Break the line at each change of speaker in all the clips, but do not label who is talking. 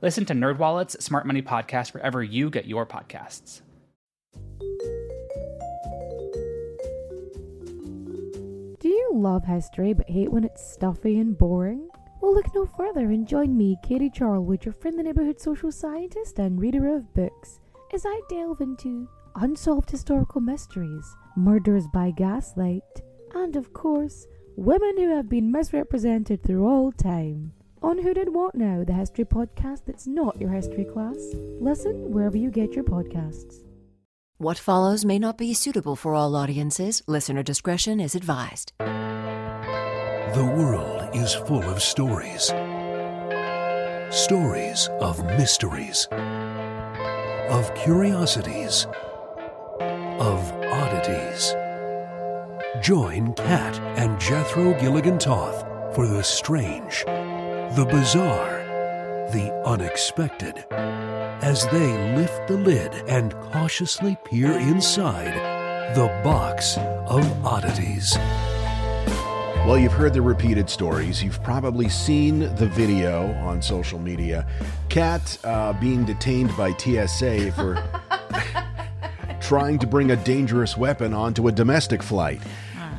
Listen to NerdWallet's Smart Money Podcast wherever you get your podcasts.
Do you love history but hate when it's stuffy and boring? Well, look no further and join me, Katie Charlwood, your friendly neighbourhood social scientist and reader of books, as I delve into unsolved historical mysteries, murders by gaslight, and of course, women who have been misrepresented through all time. On Who Did What Now, the history podcast that's not your history class. Listen wherever you get your podcasts.
What follows may not be suitable for all audiences. Listener discretion is advised.
The world is full of stories. Stories of mysteries, of curiosities, of oddities. Join Kat and Jethro Gilligan Toth for the strange, the bizarre, the unexpected as they lift the lid and cautiously peer inside the box of oddities.
Well, you've heard the repeated stories. You've probably seen the video on social media. Kat uh, being detained by TSA for trying to bring a dangerous weapon onto a domestic flight.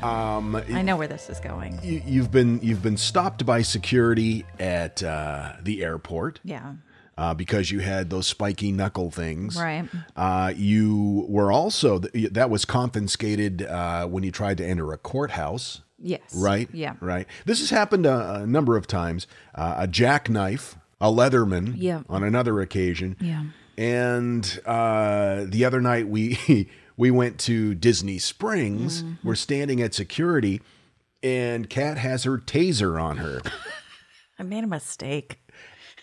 Um,
I know where this is going.
you, you've been you've been stopped by security at uh, the airport
Yeah.
uh, because you had those spiky knuckle things.
Right.
Uh, you were also that was confiscated uh, when you tried to enter a courthouse.
Yes.
Right.
Yeah.
Right. This has happened a, a number of times. Uh, a jackknife, a Leatherman.
Yeah.
On another occasion.
Yeah.
And uh, the other night we we went to Disney Springs.
Mm-hmm.
We're standing at security, and Kat has her taser on her.
I made a mistake.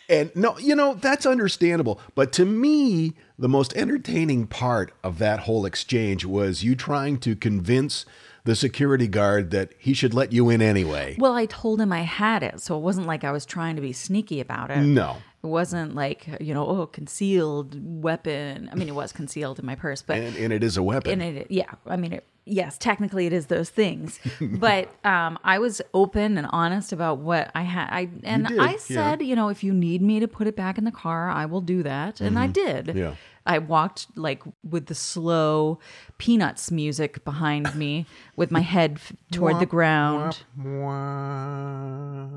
And no, you know, that's understandable. But to me, the most entertaining part of that whole exchange was you trying to convince the security guard that he should let you in anyway.
Well, I told him I had it, so it wasn't like I was trying to be sneaky about it.
No.
It wasn't like, you know, oh, concealed weapon. I mean, it was concealed in my purse, but
And, and it is a weapon.
and it, yeah, I mean, it, yes, technically it is those things, but um, I was open and honest about what I had. I and
did,
I
yeah.
said, you know, if you need me to put it back in the car, I will do that, and I did.
Mm-hmm. Yeah.
I walked like with the slow Peanuts music behind me, with my head f- toward the ground.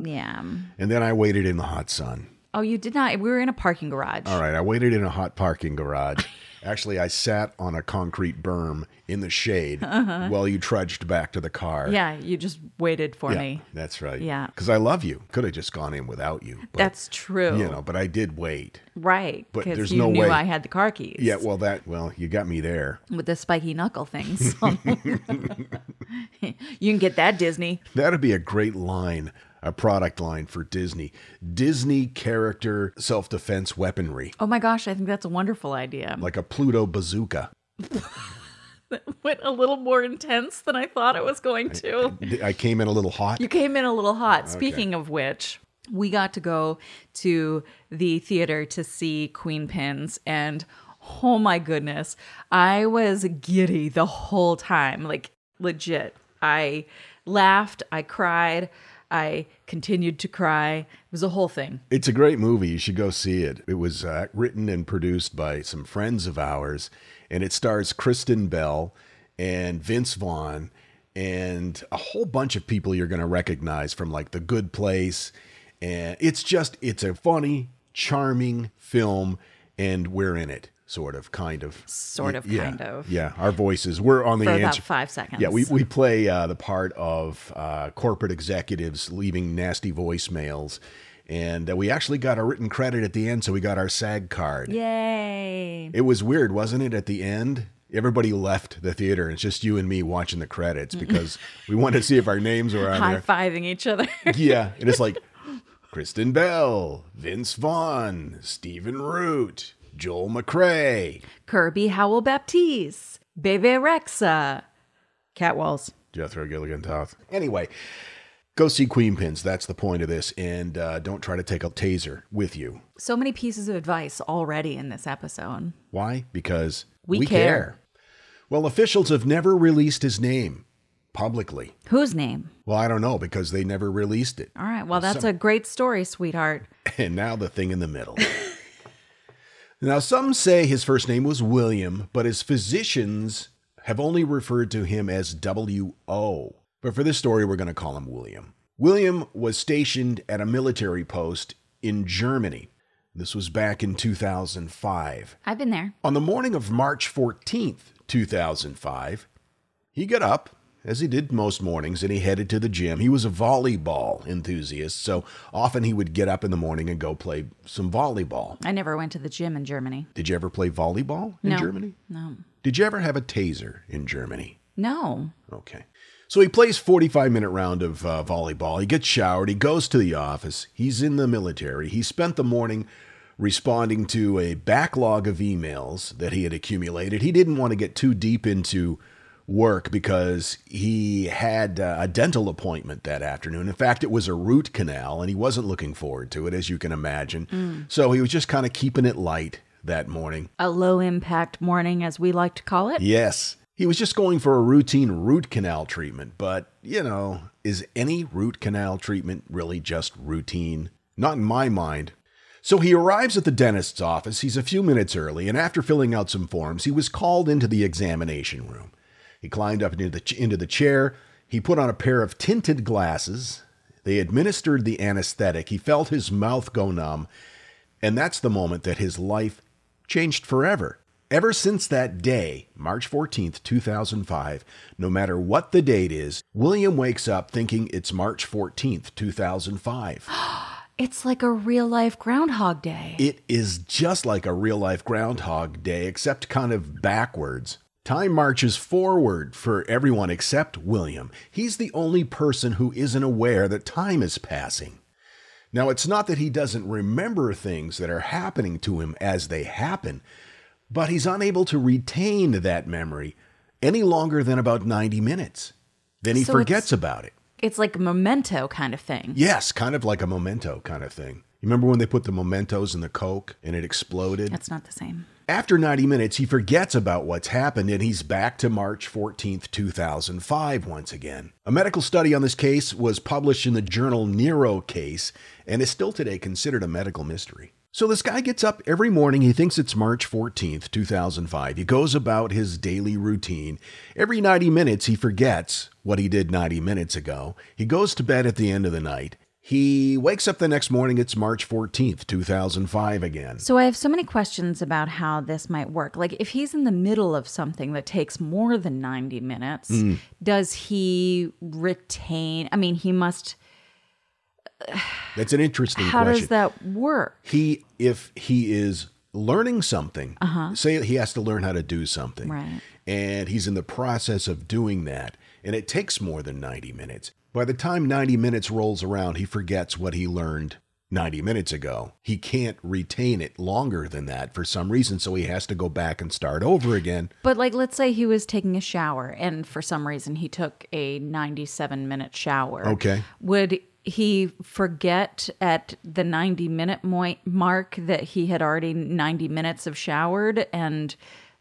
Yeah.
and then I waited in the hot sun.
Oh, you did not. We were in a parking garage.
All right, I waited in a hot parking garage. Actually, I sat on a concrete berm in the shade while you trudged back to the car.
Uh-huh. Yeah, you just waited for
Yeah,
me.
that's right.
Yeah.
Because I love you. Could have just gone in without you. But,
That's true.
You know, but I did wait.
right?
But
Because
there's
you
no
knew
way-
I had the car keys.
Yeah, well, that, well, you got me there.
with the spiky knuckle things. you can get that Disney.
That'd be a great line, a product line for Disney. Disney character self defense weaponry,
Oh my gosh, I think that's a wonderful idea.
like a Pluto bazooka.
that Went a little more intense than I thought it was going to.
I came in a little hot.
You came in a little hot. Speaking of which, we got to go to the theater to see Queenpins and oh my goodness, I was giddy the whole time. Like legit. I laughed, I cried, I continued to cry. It was a whole thing.
It's a great movie. You should go see it. It was uh, written and produced by some friends of ours, and it stars Kristen Bell and Vince Vaughn and a whole bunch of people you're going to recognize from like The Good Place. And it's just, it's a funny, charming film, and we're in it, sort of, kind of.
Sort of,
yeah,
kind of.
Yeah, our voices. We're on the
For about five seconds.
Yeah, we, we play uh, the part of uh, corporate executives leaving nasty voicemails. And uh, we actually got a written credit at the end, so we got our SAG card.
Yay.
It was weird, wasn't it, at the end? Everybody left the theater. and It's just you and me watching the credits because we wanted to see if our names were on there.
High fiving each other.
Yeah, and it's like, Kristen Bell, Vince Vaughn, Stephen Root, Joel McHale,
Kirby Howell Baptiste, Bebe Rexha, Kat Walls.
Jethro Gilligan Toth. Anyway, go see Queenpins. That's the point of this. And uh, don't try to take a taser with you.
So many pieces of advice already in this episode.
Why? Because
We care.
Well, officials have never released his name publicly.
Whose name?
Well, I don't know because they never released it.
All right. Well, that's
Some-
a great story, sweetheart.
And now the thing in the middle. now, some say his first name was William, but his physicians have only referred to him as W.O. But for this story, we're going to call him William. William was stationed at a military post in Germany. This was back in 2005.
I've been there.
On the morning of March 14th, 2005, he got up, as he did most mornings, and he headed to the gym. He was a volleyball enthusiast, so often he would get up in the morning and go play some volleyball.
I never went to the gym in Germany.
Did you ever play volleyball in
No.
Germany?
No.
Did you ever have a taser in Germany?
No.
Okay. So he plays 45 minute round of uh, volleyball. He gets showered. He goes to the office. He's in the military. He spent the morning responding to a backlog of emails that he had accumulated. He didn't want to get too deep into work because he had uh, a dental appointment that afternoon. In fact, it was a root canal and he wasn't looking forward to it, as you can imagine. So he was just kind of keeping it light that morning.
A low impact morning, as we like to call it.
Yes. He was just going for a routine root canal treatment, but, you know, is any root canal treatment really just routine? Not in my mind. So he arrives at the dentist's office. He's a few minutes early, and after filling out some forms, he was called into the examination room. He climbed up into the, into the chair. He put on a pair of tinted glasses. They administered the anesthetic. He felt his mouth go numb. And that's the moment that his life changed forever. Ever since that day, March 14th, 2005, no matter what the date is, William wakes up thinking it's March 14th, 2005.
It's like a real life Groundhog Day.
It is just like a real life Groundhog Day, except kind of backwards. Time marches forward for everyone except William. He's the only person who isn't aware that time is passing. Now, it's not that he doesn't remember things that are happening to him as they happen, but he's unable to retain that memory any longer than about 90 minutes. Then he
So
forgets about it.
It's like a memento kind of thing.
Yes, kind of like a memento kind of thing. You remember when they put the mementos in the Coke and it exploded?
That's not the same.
After 90 minutes, he forgets about what's happened and he's back to March 14th, 2005 once again. A medical study on this case was published in the journal Neurocase and is still today considered a medical mystery. So this guy gets up every morning. He thinks it's March 14th, 2005. He goes about his daily routine. Every 90 minutes, he forgets what he did 90 minutes ago. He goes to bed at the end of the night. He wakes up the next morning. It's March 14th, 2005 again.
So I have so many questions about how this might work. Like if he's in the middle of something that takes more than 90 minutes,
Mm.
does he retain I mean, he must
That's an interesting question.
How
question.
does that work?
he if he is learning something say he has to learn how to do something
Right.
and he's in the process of doing that and it takes more than 90 minutes by the time 90 minutes rolls around he forgets what he learned 90 minutes ago he can't retain it longer than that for some reason so he has to go back and start over again
But like let's say he was taking a shower and for some reason he took a 97 minute shower.
Okay.
Would he forget at the 90 minute mark that he had already 90 minutes of showered and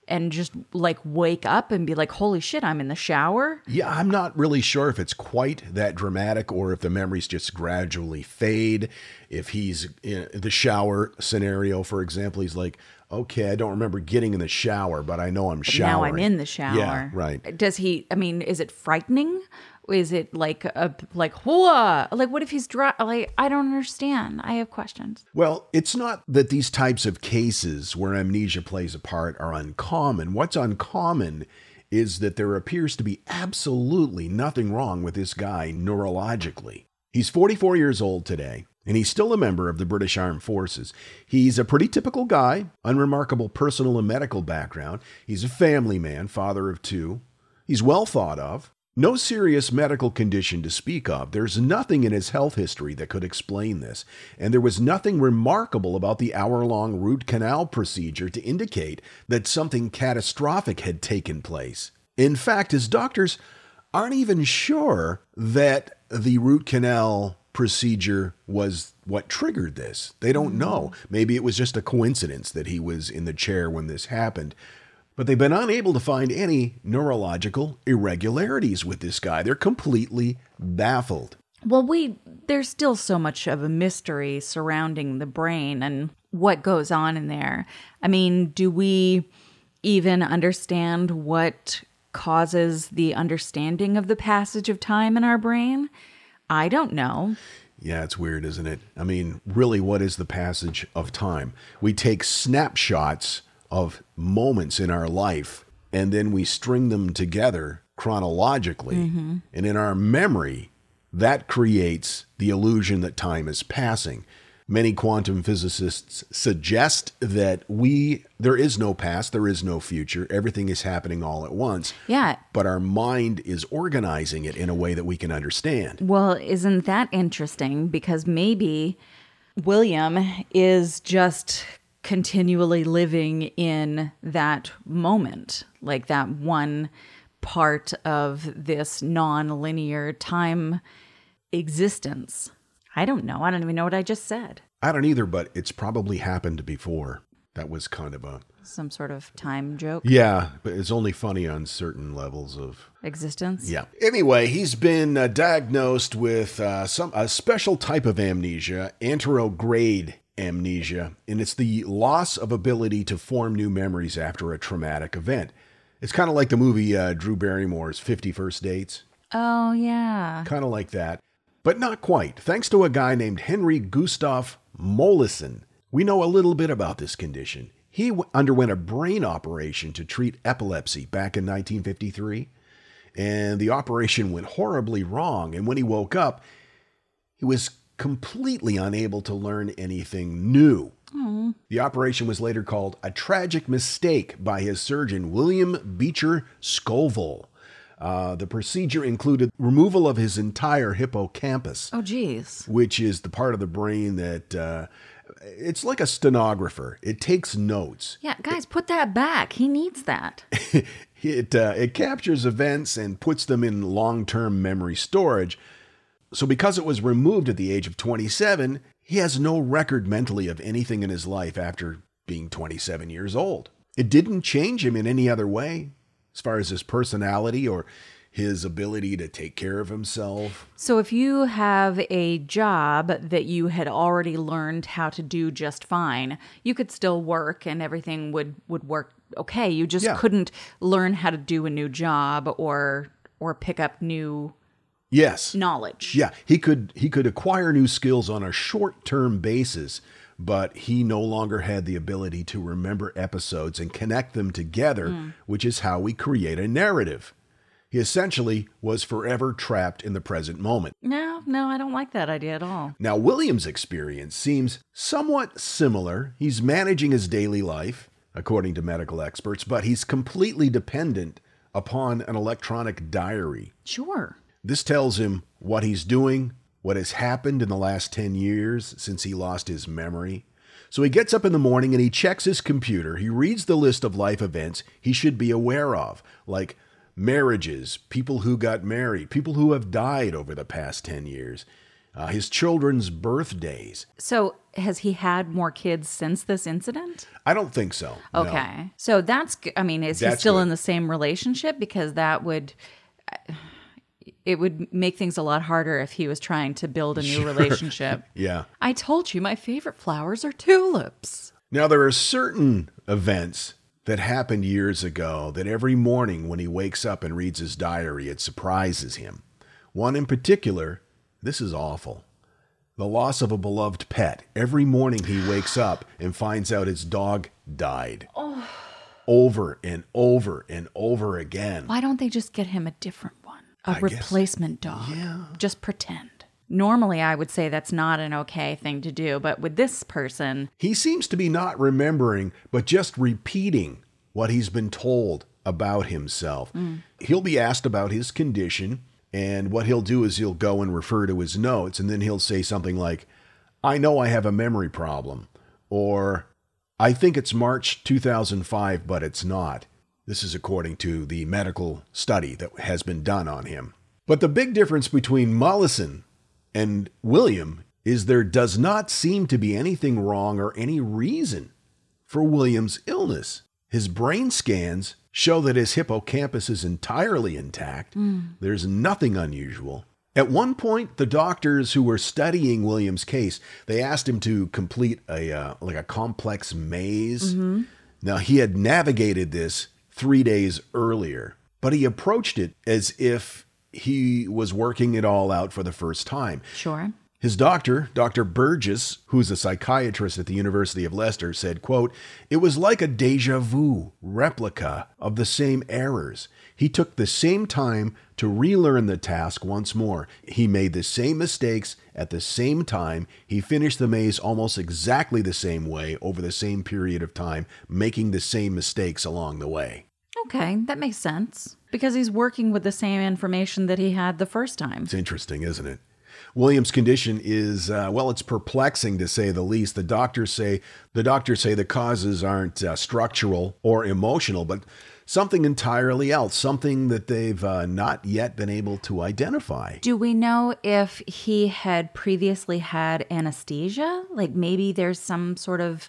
and just like wake up and be like holy shit I'm in the shower?
Yeah, I'm not really sure if it's quite that dramatic or if the memories just gradually fade. If he's in the shower scenario, for example, he's like, okay, I don't remember getting in the shower, but I know I'm showering.
Now I'm in the shower.
Yeah, right.
Does he? I mean, is it frightening? Is it like a like whoa? Like what if he's dry? Like I don't understand. I have questions.
Well, it's not that these types of cases where amnesia plays a part are uncommon. What's uncommon is that there appears to be absolutely nothing wrong with this guy neurologically. He's 44 years old today, and he's still a member of the British Armed Forces. He's a pretty typical guy, unremarkable personal and medical background. He's a family man, father of two. He's well thought of. No serious medical condition to speak of. There's nothing in his health history that could explain this. And there was nothing remarkable about the hour long root canal procedure to indicate that something catastrophic had taken place. In fact, his doctors aren't even sure that the root canal procedure was what triggered this. They don't hmm. know. Maybe it was just a coincidence that he was in the chair when this happened. But they've been unable to find any neurological irregularities with this guy. They're completely baffled.
Well, we there's still so much of a mystery surrounding the brain and what goes on in there. I mean, do we even understand what causes the understanding of the passage of time in our brain? I don't know.
Yeah, it's weird, isn't it? I mean, really, what is the passage of time? We take snapshots of moments in our life and then we string them together chronologically. Mm-hmm. And in our memory, that creates the illusion that time is passing. Many quantum physicists suggest that we there is no past, there is no future. Everything is happening all at once.
Yeah.
But our mind is organizing it in a way that we can understand.
Well, isn't that interesting? Because maybe William is just continually living in that moment, like that one part of this non linear time existence. I don't know. I don't even know what I just said.
I don't either, but it's probably happened before. That was kind of a
Some sort of time joke
yeah, but it's only funny on certain levels of
existence.
yeah. Anyway, he's been uh, diagnosed with uh, some a special type of amnesia, anterograde amnesia, and it's the loss of ability to form new memories after a traumatic event. It's kind of like the movie uh, Drew Barrymore's Fifty First Dates.
Oh, yeah.
kind of like that, but not quite. Thanks to a guy named Henry Gustav Molaison, we know a little bit about this condition. He w- underwent a brain operation to treat epilepsy back in 1953, and the operation went horribly wrong. And when he woke up, he was completely unable to learn anything new. The operation was later called a tragic mistake by his surgeon, William Beecher Scoville. Uh, the procedure included removal of his entire hippocampus,
Oh, geez.
which is the part of the brain that uh, it's like a stenographer. It takes notes.
Yeah, guys, put that back. He needs that.
It uh, it captures events and puts them in long-term memory storage. So because it was removed at the age of 27, he has no record mentally of anything in his life after being 27 years old. It didn't change him in any other way as far as his personality or his ability to take care of himself.
So, if you have a job that you had already learned how to do just fine, you could still work and everything would would work okay. You just
Yeah.
couldn't learn how to do a new job or or pick up new
Yes.
knowledge.
Yeah, he could he could acquire new skills on a short-term basis, but he no longer had the ability to remember episodes and connect them together, hmm. which is how we create a narrative. He essentially was forever trapped in the present moment.
No, no, I don't like that idea at all.
Now, William's experience seems somewhat similar. He's managing his daily life, according to medical experts, but he's completely dependent upon an electronic diary.
Sure.
This tells him what he's doing, what has happened in the last 10 years since he lost his memory. So he gets up in the morning and he checks his computer. He reads the list of life events he should be aware of, like marriages, people who got married, people who have died over the past 10 years, uh, his children's birthdays.
So, has he had more kids since this incident?
I don't think so. no.
Okay. So that's I mean, is he still
good.
in the same relationship because that would it would make things a lot harder if he was trying to build a new relationship.
Yeah.
I told you my favorite flowers are tulips.
Now, there are certain events that happened years ago that every morning when he wakes up and reads his diary, it surprises him. One in particular, this is awful. The loss of a beloved pet. Every morning he wakes up and finds out his dog died. Oh. Over and over and over again.
Why don't they just get him a different? A
I guess-
replacement dog. Yeah. Just pretend. Normally I would say that's not an okay thing to do, but with this person,
He seems to be not remembering, but just repeating what he's been told about himself. Mm. He'll be asked about his condition, and what he'll do is he'll go and refer to his notes, and then he'll say something like, I know I have a memory problem, or I think it's March 2005, but it's not. This is according to the medical study that has been done on him. But the big difference between Molaison and William is there does not seem to be anything wrong or any reason for William's illness. His brain scans show that his hippocampus is entirely intact. There's nothing unusual. At one point, the doctors who were studying William's case, they asked him to complete a uh, like a complex maze. Now he had navigated this 3 days earlier, but he approached it as if he was working it all out for the first time.
Sure.
His doctor, Dr. Burgess, who's a psychiatrist at the University of Leicester, said, quote, It was like a deja vu replica of the same errors. He took the same time to relearn the task once more. He made the same mistakes at the same time. He finished the maze almost exactly the same way over the same period of time, making the same mistakes along the way.
Okay, that makes sense. Because he's working with the same information that he had the first time.
It's interesting, isn't it? William's condition is uh, well, it's perplexing to say the least. The doctors say the doctors say the causes aren't uh, structural or emotional, but something entirely else, something that they've uh, not yet been able to identify.
Do we know if he had previously had anesthesia? Like maybe there's some sort of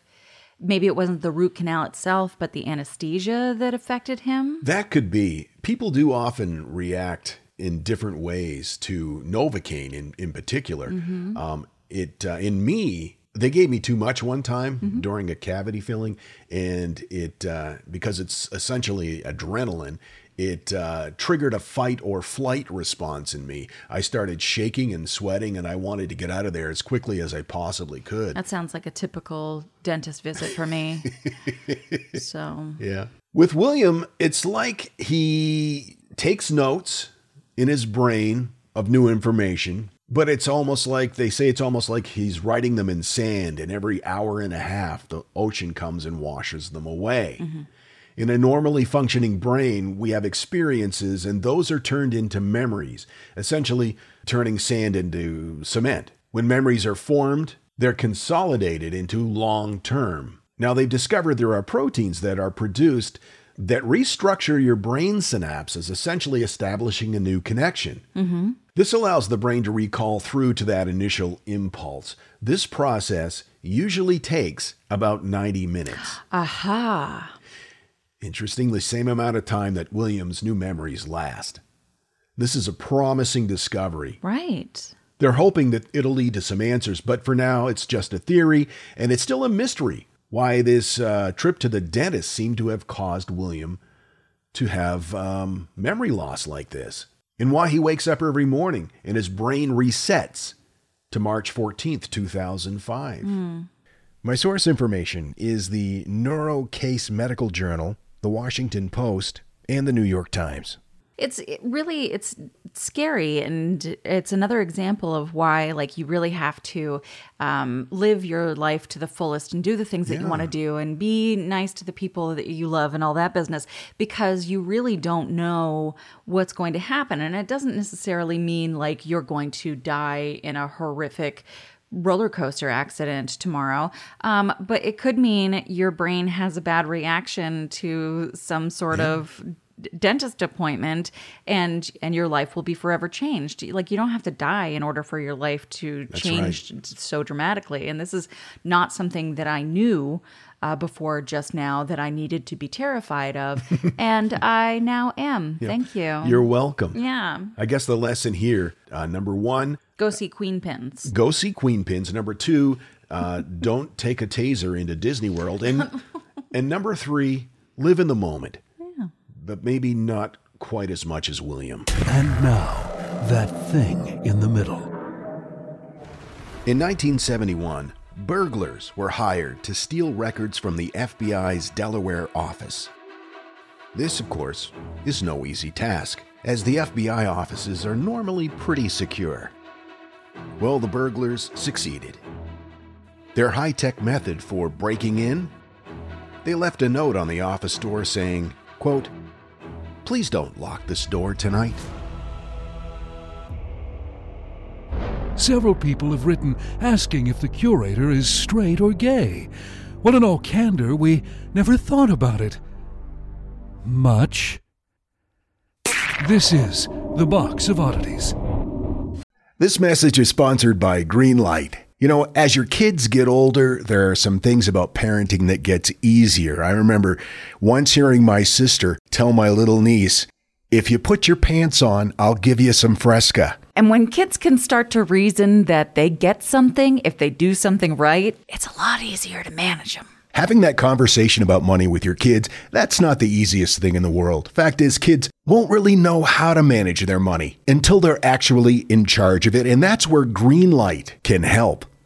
maybe it wasn't the root canal itself, but the anesthesia that affected him?
That could be. People do often react in different ways to Novocaine in, in particular. Um, it uh, in me, they gave me too much one time during a cavity filling, and it uh, because it's essentially adrenaline. It uh, triggered a fight or flight response in me. I started shaking and sweating, and I wanted to get out of there as quickly as I possibly could.
That sounds like a typical dentist visit for me. so,
Yeah. With William, it's like he takes notes in his brain of new information, but it's almost like they say it's almost like he's writing them in sand, and every hour and a half, the ocean comes and washes them away. In a normally functioning brain, we have experiences, and those are turned into memories, essentially turning sand into cement. When memories are formed, they're consolidated into long term. Now, they've discovered there are proteins that are produced that restructure your brain synapses, essentially establishing a new connection. Mm-hmm. This allows the brain to recall through to that initial impulse. This process usually takes about 90 minutes.
aha.
Interestingly, same amount of time that Williams' new memories last. This is a promising discovery.
Right.
They're hoping that it'll lead to some answers, but for now, it's just a theory, and it's still a mystery why this uh, trip to the dentist seemed to have caused William to have um, memory loss like this, and why he wakes up every morning and his brain resets to March 14th, 2005. My source information is the Neurocase Medical Journal, the Washington Post, and the New York Times.
It's it really it's scary and it's another example of why like you really have to um, live your life to the fullest and do the things that you want to do and be nice to the people that you love and all that business because you really don't know what's going to happen and it doesn't necessarily mean like you're going to die in a horrific roller coaster accident tomorrow. Um, but it could mean your brain has a bad reaction to some sort of dentist appointment and and your life will be forever changed. Like you don't have to die in order for your life to change so dramatically. And this is not something that i knew uh, before just now that i needed to be terrified of and i now am thank you
You're welcome.
yeah
I guess the lesson here uh, number one,
go see Queenpins
go see Queenpins. Number two, uh, don't take a taser into Disney World. And and number three, live in the moment. Yeah. But maybe not quite as much as William.
And now, that thing in the middle.
In 1971, burglars were hired to steal records from the FBI's Delaware office. This, of course, is no easy task, as the FBI offices are normally pretty secure. Well, the burglars succeeded. Their high tech method for breaking in? They left a note on the office door saying, quote, Please don't lock this door tonight.
Several people have written asking if the curator is straight or gay. Well, in all candor, we never thought about it. Much. This is the Box of Oddities.
This message is sponsored by Greenlight. You know, as your kids get older, there are some things about parenting that gets easier. I remember once hearing my sister tell my little niece, if you put your pants on, I'll give you some fresca.
And when kids can start to reason that they get something if they do something right, it's a lot easier to manage them.
Having that conversation about money with your kids, that's not the easiest thing in the world. Fact is, kids won't really know how to manage their money until they're actually in charge of it, and that's where Greenlight can help.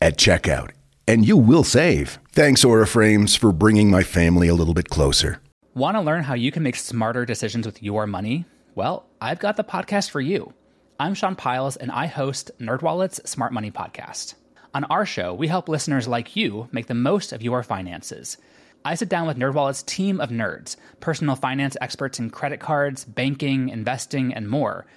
at checkout, and you will save. Thanks, Aura Frames, for bringing my family a little bit closer.
Want to learn how you can make smarter decisions with your money? Well, I've got the podcast for you. I'm Sean Pyles, and I host NerdWallet's Smart Money Podcast. On our show, we help listeners like you make the most of your finances. I sit down with NerdWallet's team of nerds, personal finance experts in credit cards, banking, investing, and more –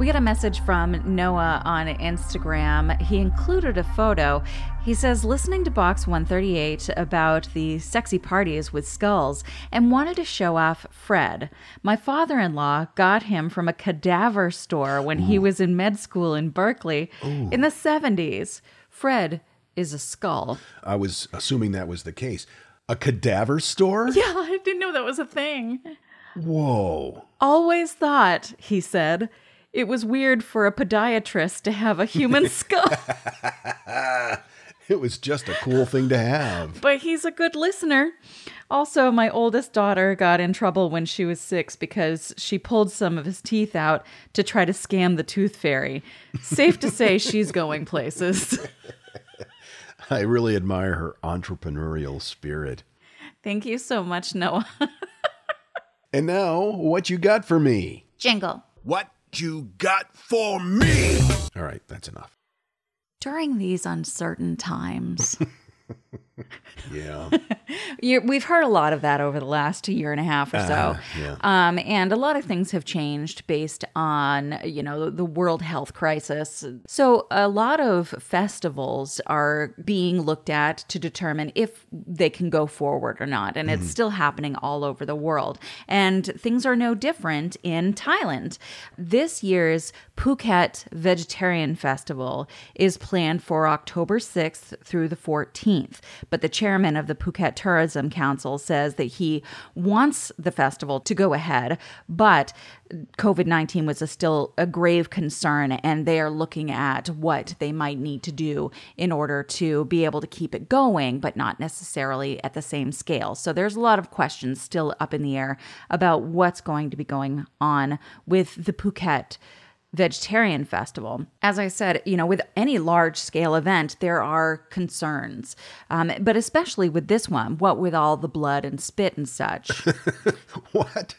We got a message from Noah on Instagram. He included a photo. He says, listening to Box 138 about the sexy parties with skulls and wanted to show off Fred. My father in law got him from a cadaver store when he was in med school in Berkeley in the 70s. Fred is a skull.
I was assuming that was the case. A cadaver store?
Yeah, I didn't know that was a thing.
Whoa.
Always thought, he said, it was weird for a podiatrist to have a human skull.
It was just a cool thing to have.
but he's a good listener. Also, my oldest daughter got in trouble when she was six because she pulled some of his teeth out to try to scam the tooth fairy. Safe to say she's going places.
I really admire her entrepreneurial spirit.
Thank you so much, Noah.
And now, what you got for me?
Jingle.
What you got for me? All right, that's enough.
During these uncertain times,
Yeah.
you we've heard a lot of that over the last year and a half or so.
Uh, yeah.
Um, and a lot of things have changed based on, you know, the world health crisis. So a lot of festivals are being looked at to determine if they can go forward or not. And it's still happening all over the world. And things are no different in Thailand. This year's Phuket Vegetarian Festival is planned for October 6th through the 14th. But the chairman of the Phuket Tourism Council says that he wants the festival to go ahead, but COVID 19 was a still a grave concern, and they are looking at what they might need to do in order to be able to keep it going, but not necessarily at the same scale. So there's a lot of questions still up in the air about what's going to be going on with the Phuket vegetarian festival. As I said, you know, with any large scale event, there are concerns, um, but especially with this one, what with all the blood and spit and such.
what?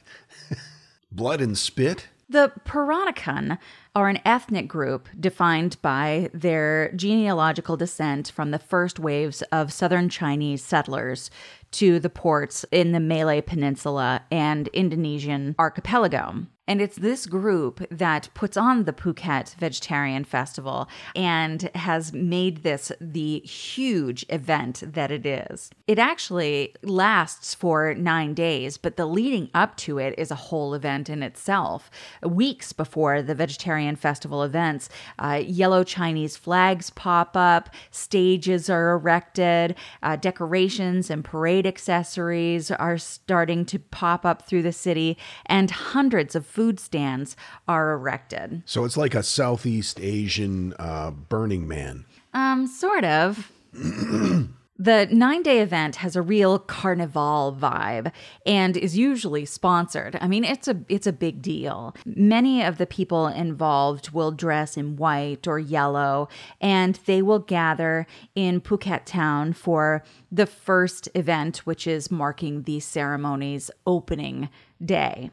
Blood and spit?
The Peranakan are an ethnic group defined by their genealogical descent from the first waves of southern Chinese settlers to the ports in the Malay Peninsula and Indonesian archipelago. And it's this group that puts on the Phuket Vegetarian Festival and has made this the huge event that it is. It actually lasts for nine days, but the leading up to it is a whole event in itself. Weeks before the Vegetarian Festival events, uh, yellow Chinese flags pop up, stages are erected, uh, decorations and parade accessories are starting to pop up through the city, and hundreds of food stands are erected.
So it's like a Southeast Asian uh, Burning Man.
Um, sort of. The nine day event has a real carnival vibe and is usually sponsored. I mean, it's a it's a big deal. Many of the people involved will dress in white or yellow, and they will gather in Phuket town for the first event, which is marking the ceremony's opening day.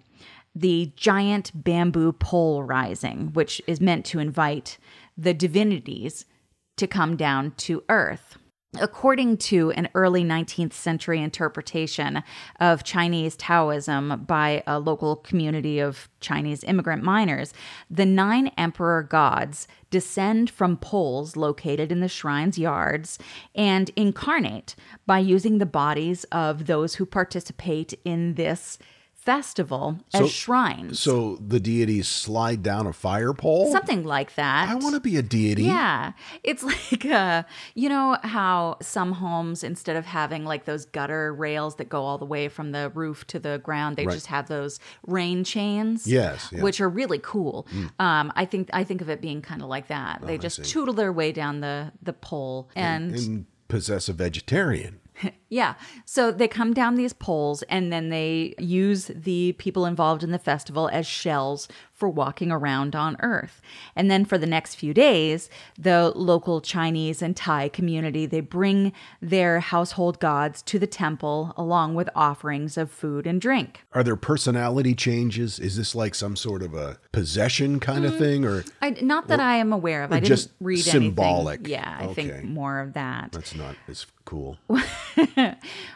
The giant bamboo pole rising, which is meant to invite the divinities to come down to earth. According to an early 19th century interpretation of Chinese Taoism by a local community of Chinese immigrant miners, the nine emperor gods descend from poles located in the shrine's yards and incarnate by using the bodies of those who participate in this festival as
So-
shrines.
So the deities slide down a fire pole?
Something like that.
I want to be a deity.
Yeah. It's like uh you know how some homes instead of having like those gutter rails that go all the way from the roof to the ground, they
Right.
just have those rain chains.
Yes, yeah. Mm.
Which are really cool. Um I think I think of it being kind of like that. They just tootle their way down the the pole and,
And possess a vegetarian.
yeah. So they come down these poles and then they use the people involved in the festival as shells for walking around on Earth. And then for the next few days, the local Chinese and Thai community, they bring their household gods to the temple along with offerings of food and drink.
Are there personality changes? Is this like some sort of a possession kind
Mm.
of thing? Or
I, not that I am aware of. I didn't
just
read
symbolic?
anything. Yeah, I
Okay.
think more of that.
that's not as cool.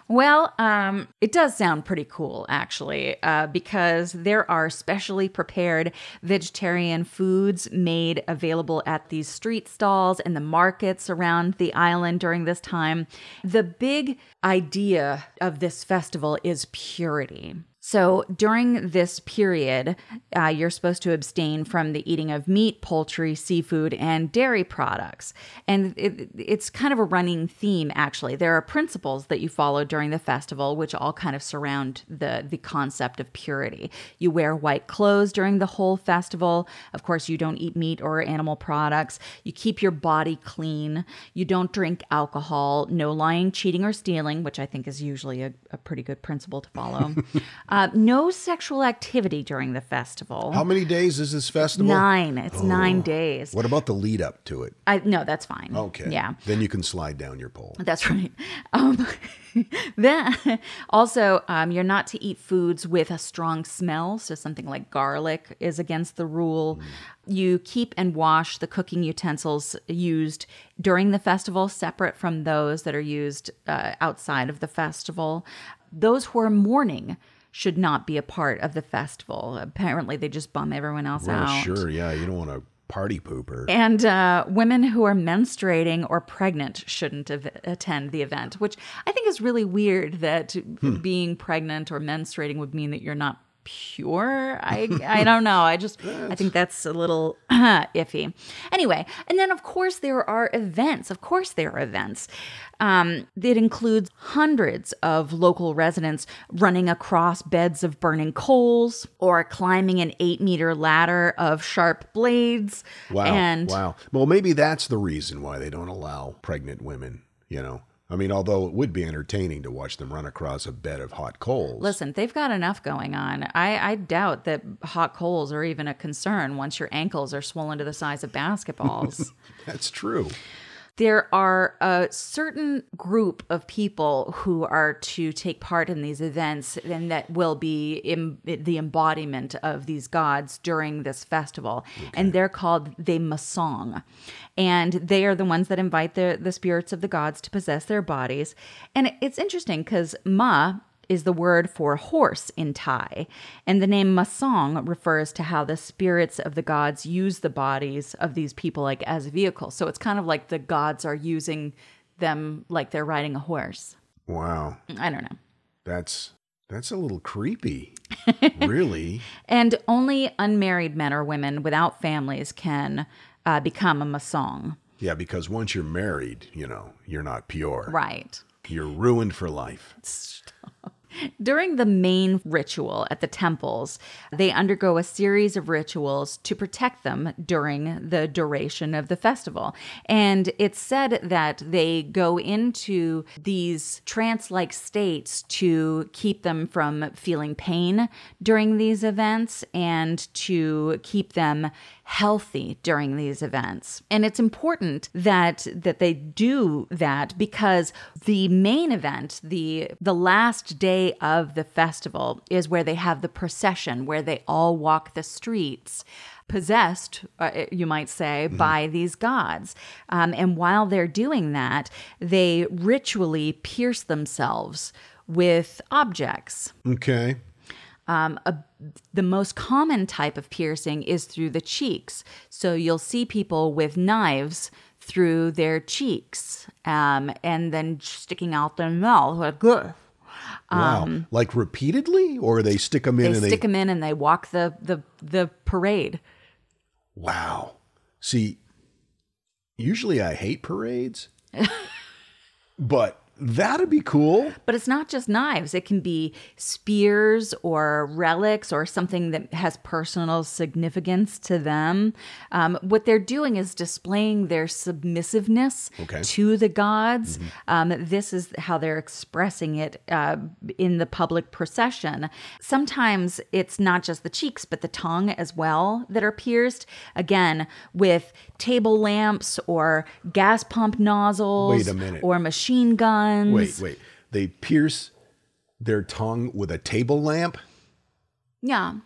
Well, um, it does sound pretty cool, actually, uh, because there are specially prepared vegetarian foods made available at these street stalls and the markets around the island during this time. The big idea of this festival is purity. So during this period, uh, you're supposed to abstain from the eating of meat, poultry, seafood, and dairy products. And it, it's kind of a running theme, actually. There are principles that you follow during the festival, which all kind of surround the, the concept of purity. You wear white clothes during the whole festival. Of course, you don't eat meat or animal products. You keep your body clean. You don't drink alcohol. No lying, cheating, or stealing, which I think is usually a, a pretty good principle to follow. Uh, no sexual activity during the festival.
How many days is this festival?
Nine. It's nine days.
What about the lead up to it?
I no, that's fine.
Okay.
Yeah.
Then you can slide down your pole.
That's right. Um, then also, um, you're not to eat foods with a strong smell. So something like garlic is against the rule. You keep and wash the cooking utensils used during the festival separate from those that are used uh, outside of the festival. Those who are mourning should not be a part of the festival. Apparently, they just bum everyone else
Well,
out.
sure, yeah. You don't want to party pooper.
And uh, women who are menstruating or pregnant shouldn't av- attend the event, which I think is really weird that being pregnant or menstruating would mean that you're not pure. I I don't know. I just I think that's a little iffy. Anyway, and then of course there are events. Of course there are events. Um, it includes hundreds of local residents running across beds of burning coals or climbing an eight meter ladder of sharp blades.
Wow.
And
wow. Well, maybe that's the reason why they don't allow pregnant women, you know. I mean, although it would be entertaining to watch them run across a bed of hot coals.
Listen, they've got enough going on. I, I doubt that hot coals are even a concern once your ankles are swollen to the size of basketballs.
That's true.
There are a certain group of people who are to take part in these events and that will be Im- the embodiment of these gods during this festival. And they're called the masong. And they are the ones that invite the, the spirits of the gods to possess their bodies. And it's interesting because ma is the word for horse in Thai, and the name Masong refers to how the spirits of the gods use the bodies of these people like as vehicles. So it's kind of like the gods are using them like they're riding a horse.
Wow.
I don't know.
That's that's a little creepy. really?
And only unmarried men or women without families can uh, become a Masong.
Yeah, because once you're married, you know, you're not pure.
Right.
You're ruined for life.
During the main ritual at the temples, they undergo a series of rituals to protect them during the duration of the festival. And it's said that they go into these trance like states to keep them from feeling pain during these events and to keep them healthy during these events. And it's important that that they do that because the main event, the the last day of the festival is where they have the procession where they all walk the streets possessed, uh, you might say, by these gods. Um, and while they're doing that, they ritually pierce themselves with objects.
Okay.
Um, a, the most common type of piercing is through the cheeks. So you'll see people with knives through their cheeks um, and then sticking out their mouth like this.
Wow. like repeatedly or they stick them in
Um, They
and
stick
they
them in and they walk the, the, the parade.
Wow. See, usually I hate parades. but that'd be cool.
But it's not just knives. It can be spears or relics or something that has personal significance to them. Um, what they're doing is displaying their submissiveness
Okay.
to the gods. Um, this is how they're expressing it uh, in the public procession. Sometimes it's not just the cheeks, but the tongue as well that are pierced. Again, with table lamps or gas pump nozzles
Wait a minute.
or machine guns.
Wait, wait. They pierce their tongue with a table lamp
Yeah.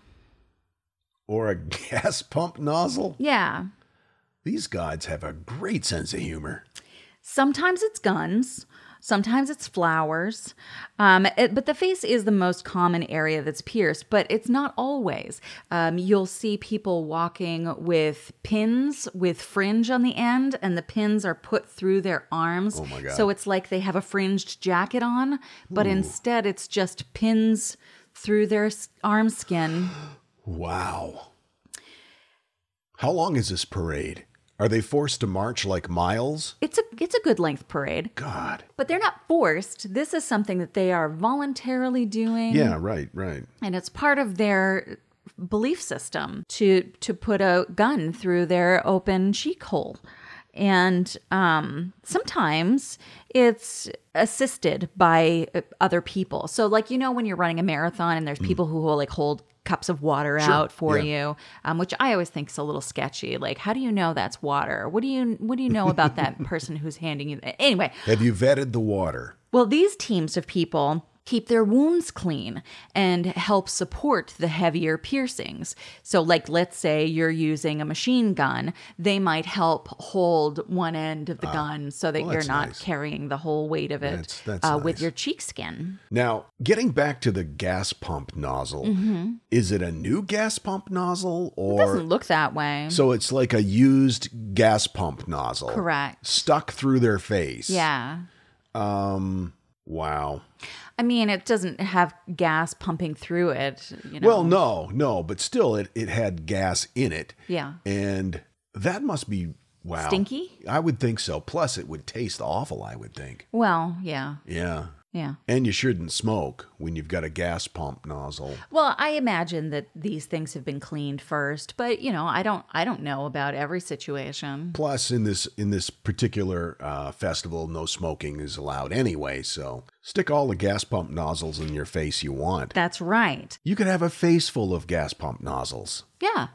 or a gas pump nozzle?
Yeah.
These gods have a great sense of humor.
Sometimes it's guns. Sometimes it's flowers. Um, it- but the face is the most common area that's pierced, but it's not always. Um, you'll see people walking with pins with fringe on the end, and the pins are put through their arms.
Oh my God.
So it's like they have a fringed jacket on, but instead it's just pins through their arm skin.
Wow. How long is this parade? Are they forced to march like miles?
It's a it's a good length parade.
God.
But they're not forced. This is something that they are voluntarily doing.
Yeah, right, right.
And it's part of their belief system to to put a gun through their open cheek hole. And um, sometimes it's assisted by uh, other people. So, like you know, when you're running a marathon and there's people who will like hold cups of water out for
yeah.
you, um, which I always think is a little sketchy. Like, how do you know that's water? What do you what do you know about that person who's handing you? Anyway,
Have you vetted the water?
well, these teams of people keep their wounds clean and help support the heavier piercings. So, like, let's say you're using a machine gun, they might help hold one end of the gun so that
well,
you're not
nice.
carrying the whole weight of it
That's- that's
uh, with your cheek skin.
Now, getting back to the gas pump nozzle,
Mm-hmm.
is it a new gas pump nozzle or
Doesn't look that way.
so it's like a used gas pump nozzle?
Correct.
Stuck through their face.
yeah.
Um wow.
I mean, it doesn't have gas pumping through it. You know.
Well, no, no, but still it it had gas in it.
Yeah.
And that must be wow.
Stinky?
I would think so. Plus it would taste awful, I would think.
Well, yeah.
Yeah.
Yeah.
And you shouldn't smoke when you've got a gas pump nozzle.
Well, I imagine that these things have been cleaned first, but you know, I don't I don't know about every situation.
Plus, in this in this particular uh, festival, no smoking is allowed anyway. So stick all the gas pump nozzles in your face you want.
That's right.
You could have a face full of gas pump nozzles.
Yeah.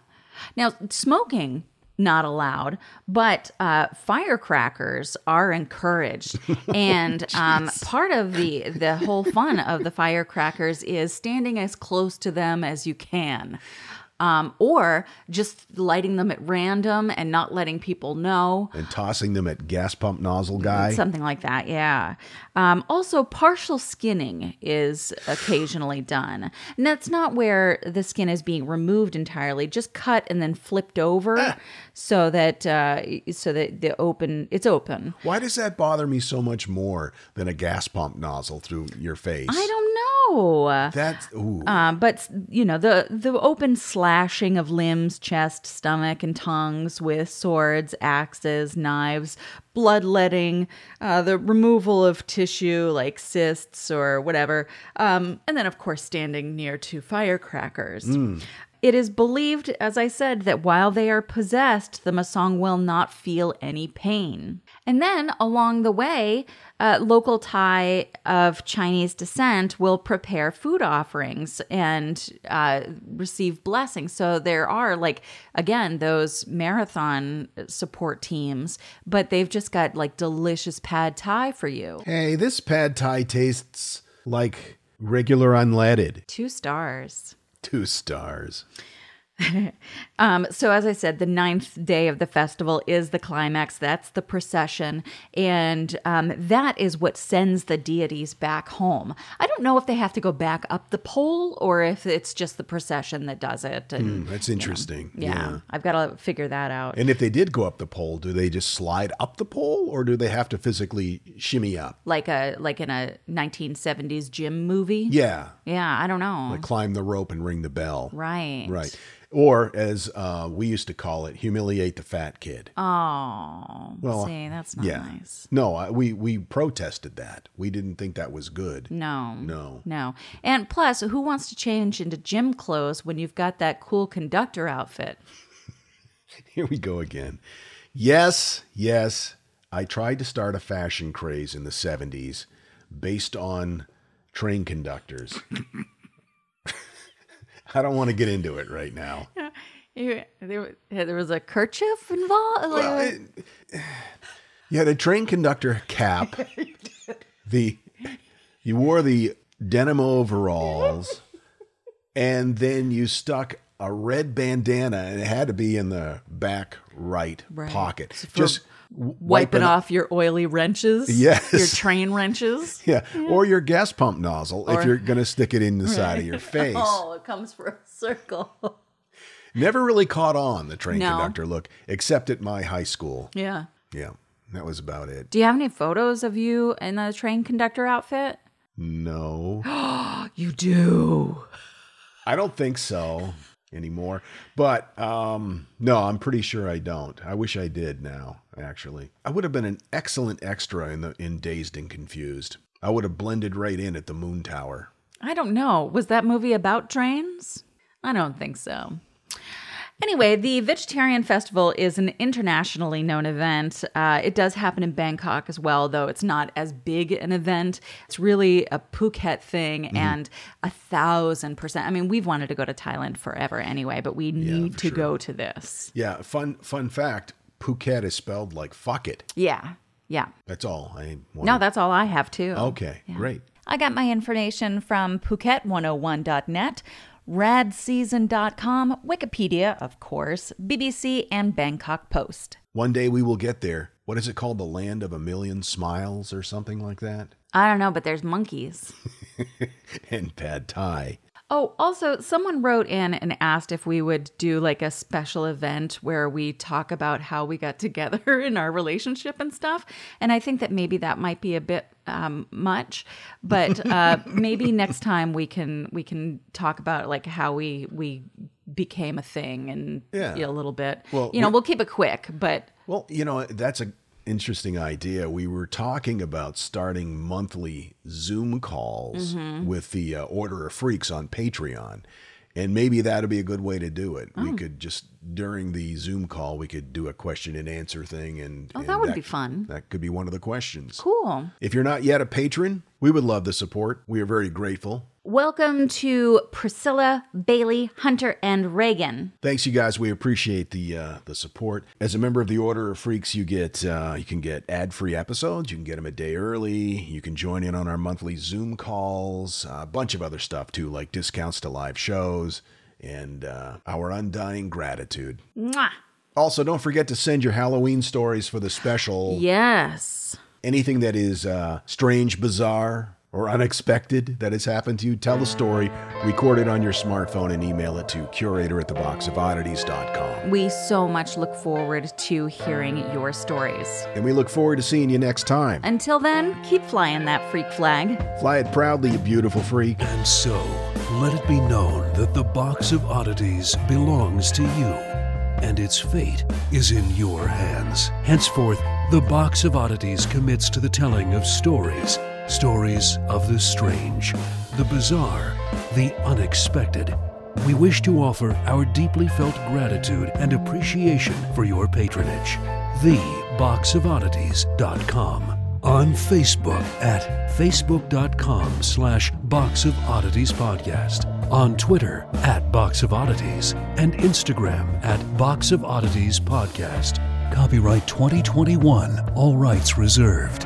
Now, smoking not allowed, but uh, firecrackers are encouraged, and um, part of the the whole fun of the firecrackers is standing as close to them as you can. Um, or just lighting them at random and not letting people know.
And tossing them at gas pump nozzle guy.
Something like that, yeah. Um, also, partial skinning is occasionally done. And that's not where the skin is being removed entirely, just cut and then flipped over so that uh, so that the open it's open.
Why does that bother me so much more than a gas pump nozzle through your face?
I don't know.
That's ooh.
Um, but you know the the open slashing of limbs, chest, stomach, and tongues with swords, axes, knives, bloodletting, uh, the removal of tissue like cysts or whatever, um, and then of course standing near to firecrackers. It is believed, as I said, that while they are possessed, the Masong will not feel any pain. And then along the way, uh, local Thai of Chinese descent will prepare food offerings and uh, receive blessings. So there are, like, again, those marathon support teams, but they've just got like delicious pad Thai for you.
hey, this pad thai tastes like regular unleaded.
Two stars.
Two stars.
Um, so, as I said, the ninth day of the festival is the climax. That's the procession. And um, that is what sends the deities back home. I don't know if they have to go back up the pole or if it's just the procession that does it. And,
That's interesting.
yeah, I've got to figure that out.
And if they did go up the pole, do they just slide up the pole or do they have to physically shimmy up?
like a like in a 1970s gym movie.
Yeah.
Yeah, I don't know.
Like climb the rope and ring the bell.
right.
Right. Or as uh, we used to call it, humiliate the fat kid.
Oh,
Well,
see, that's not
yeah.
nice.
No, I, we we protested that. We didn't think that was good.
No.
No.
No. And plus, who wants to change into gym clothes when you've got that cool conductor outfit?
Here we go again. Yes, yes. I tried to start a fashion craze in the 70s based on train conductors. I don't want to get into it right now.
You- There, there was a kerchief involved? Like,
Well, it, you had a train conductor cap. the you wore the denim overalls, and then you stuck a red bandana, and it had to be in the back right,
Right.
pocket.
So for
Just w-
Wiping off your oily wrenches.
Yes.
Your train wrenches.
Yeah. or your gas pump nozzle if you're going to stick it in the side of your face.
Oh, it comes for a circle.
Never really caught on the train
No.
conductor look, except at my high school.
yeah.
Yeah, that was about it.
Do you have any photos of you in the train conductor outfit?
No,
You do.
I don't think so anymore. But um, no, I'm pretty sure I don't. I wish I did now. Actually, I would have been an excellent extra in the in Dazed and Confused. I would have blended right in at the Moon Tower.
I don't know. Was that movie about trains? I don't think so. Anyway, the Vegetarian Festival is an internationally known event. Uh, it does happen in Bangkok as well, though it's not as big an event. It's really a Phuket thing, and a thousand percent. I mean, we've wanted to go to Thailand forever anyway, but we need
for
to
sure.
go to this.
Yeah, fun fun fact: Phuket is spelled like fuck it.
Yeah, yeah.
That's all. I wanted.
No, that's all I have too.
okay. Great.
I got my information from Phuket101.net, radseason.com, Wikipedia, of course, BBC, and Bangkok Post.
One day we will get there. What is it called? The land of a million smiles or something like that?
I don't know, but there's monkeys.
And pad thai.
Oh, also, someone wrote in and asked if we would do like a special event where we talk about how we got together in our relationship and stuff. And I think that maybe that might be a bit um, much, but uh, maybe next time we can we can talk about like how we we became a thing and
Yeah.
a little bit.
Well,
you know,
we-
we'll keep it quick, but
Well, you know, that's a interesting idea. We were talking about starting monthly Zoom calls
Mm-hmm.
with the uh, Order of Freaks on Patreon. And maybe that'd be a good way to do it.
Oh.
We could just during the Zoom call, we could do a question and answer thing, and
Oh,
and
that would be fun.
That could be one of the questions.
cool.
If you're not yet a patron, we would love the support. We are very grateful.
Welcome to Priscilla, Bailey, Hunter, and Reagan.
Thanks, you guys. We appreciate the uh, the support. As a member of the Order of Freaks, you get uh, you can get ad free episodes. You can get them a day early. You can join in on our monthly Zoom calls. a bunch of other stuff too, like discounts to live shows and uh, our undying gratitude.
Mwah.
Also, don't forget to send your Halloween stories for the special.
Yes.
Anything that is uh, strange, bizarre, or unexpected that has happened to you, tell the story, record it on your smartphone, and email it to curator at theboxofoddities.com.
We so much look forward to hearing your stories.
And we look forward to seeing you next time.
Until then, keep flying that freak flag.
Fly it proudly, you beautiful freak.
And so, let it be known that the Box of Oddities belongs to you, and its fate is in your hands. Henceforth, the Box of Oddities commits to the telling of stories stories of the strange, the bizarre, the unexpected. We wish to offer our deeply felt gratitude and appreciation for your patronage. TheBoxOfOddities.com. On Facebook at facebook.com slash Box of Oddities Podcast. On Twitter at Box of Oddities. And Instagram at Box of Oddities Podcast. Copyright 2021. All rights reserved.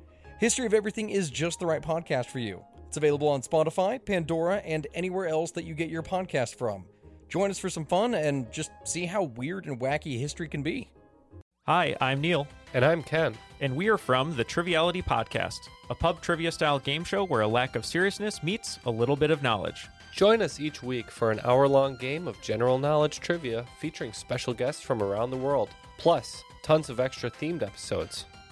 History of Everything is just the right podcast for you. It's available on Spotify, Pandora, and anywhere else that you get your podcast from. Join us for some fun and just see how weird and wacky history can be.
Hi, I'm Neil,
And I'm Ken.
and we are from the Triviality Podcast, a pub trivia style game show where a lack of seriousness meets a little bit of knowledge.
Join us each week for an hour long game of general knowledge trivia featuring special guests from around the world, plus tons of extra themed episodes.